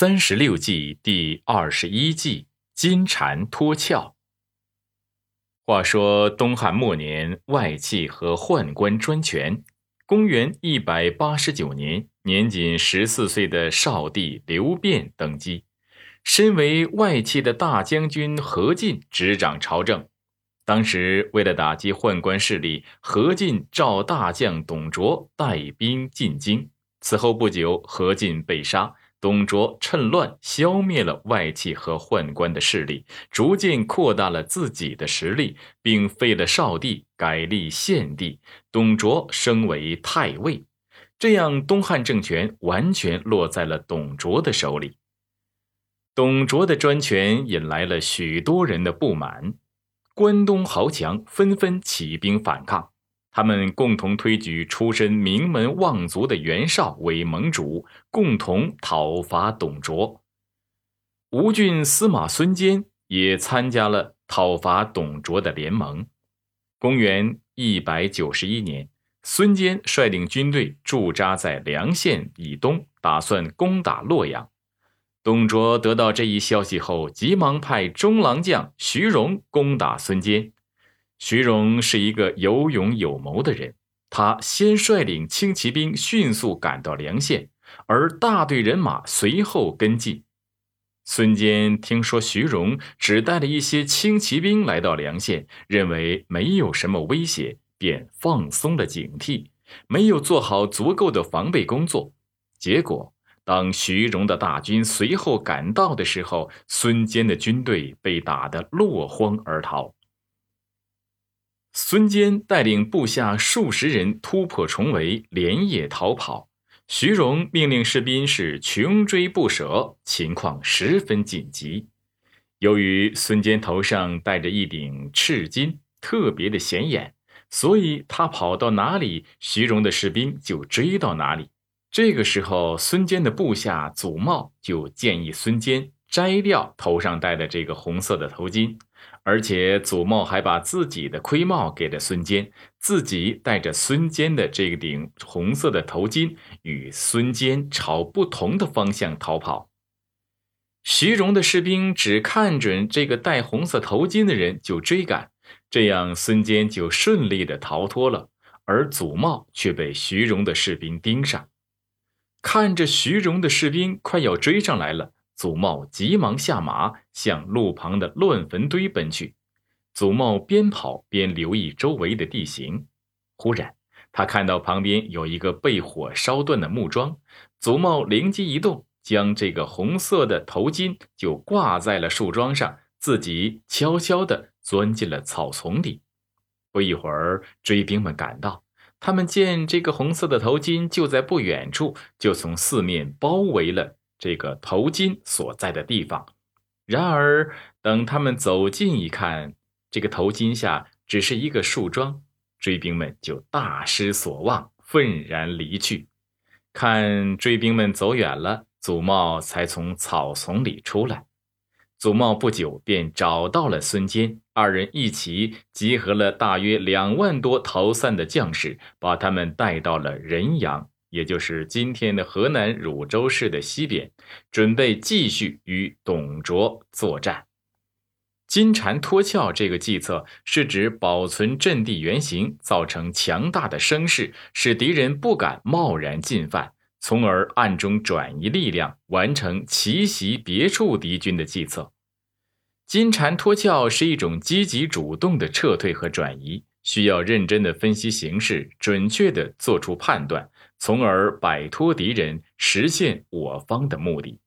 三十六计第二十一计金蝉脱壳。话说东汉末年，外戚和宦官专权。公元一百八十九年，年仅十四岁的少帝刘辩登基，身为外戚的大将军何进执掌朝政。当时为了打击宦官势力，何进召大将董卓带兵进京。此后不久，何进被杀。董卓趁乱消灭了外戚和宦官的势力，逐渐扩大了自己的实力，并废了少帝，改立献帝。董卓升为太尉，这样东汉政权完全落在了董卓的手里。董卓的专权引来了许多人的不满，关东豪强纷纷起兵反抗。他们共同推举出身名门望族的袁绍为盟主，共同讨伐董卓。吴郡司马孙坚也参加了讨伐董卓的联盟。公元一百九十一年，孙坚率领军队驻扎在梁县以东，打算攻打洛阳。董卓得到这一消息后，急忙派中郎将徐荣攻打孙坚。徐荣是一个有勇有谋的人，他先率领轻骑兵迅速赶到梁县，而大队人马随后跟进。孙坚听说徐荣只带了一些轻骑兵来到梁县，认为没有什么威胁，便放松了警惕，没有做好足够的防备工作。结果，当徐荣的大军随后赶到的时候，孙坚的军队被打得落荒而逃。孙坚带领部下数十人突破重围，连夜逃跑。徐荣命令士兵是穷追不舍，情况十分紧急。由于孙坚头上戴着一顶赤巾，特别的显眼，所以他跑到哪里，徐荣的士兵就追到哪里。这个时候，孙坚的部下祖茂就建议孙坚摘掉头上戴的这个红色的头巾。而且祖茂还把自己的盔帽给了孙坚，自己戴着孙坚的这顶红色的头巾，与孙坚朝不同的方向逃跑。徐荣的士兵只看准这个戴红色头巾的人就追赶，这样孙坚就顺利的逃脱了，而祖茂却被徐荣的士兵盯上。看着徐荣的士兵快要追上来了。祖茂急忙下马，向路旁的乱坟堆奔去。祖茂边跑边留意周围的地形。忽然，他看到旁边有一个被火烧断的木桩。祖茂灵机一动，将这个红色的头巾就挂在了树桩上，自己悄悄地钻进了草丛里。不一会儿，追兵们赶到，他们见这个红色的头巾就在不远处，就从四面包围了。这个头巾所在的地方，然而等他们走近一看，这个头巾下只是一个树桩，追兵们就大失所望，愤然离去。看追兵们走远了，祖茂才从草丛里出来。祖茂不久便找到了孙坚，二人一起集合了大约两万多逃散的将士，把他们带到了仁阳。也就是今天的河南汝州市的西边，准备继续与董卓作战。金蝉脱壳这个计策是指保存阵地原形，造成强大的声势，使敌人不敢贸然进犯，从而暗中转移力量，完成奇袭别处敌军的计策。金蝉脱壳是一种积极主动的撤退和转移，需要认真的分析形势，准确的做出判断。从而摆脱敌人，实现我方的目的。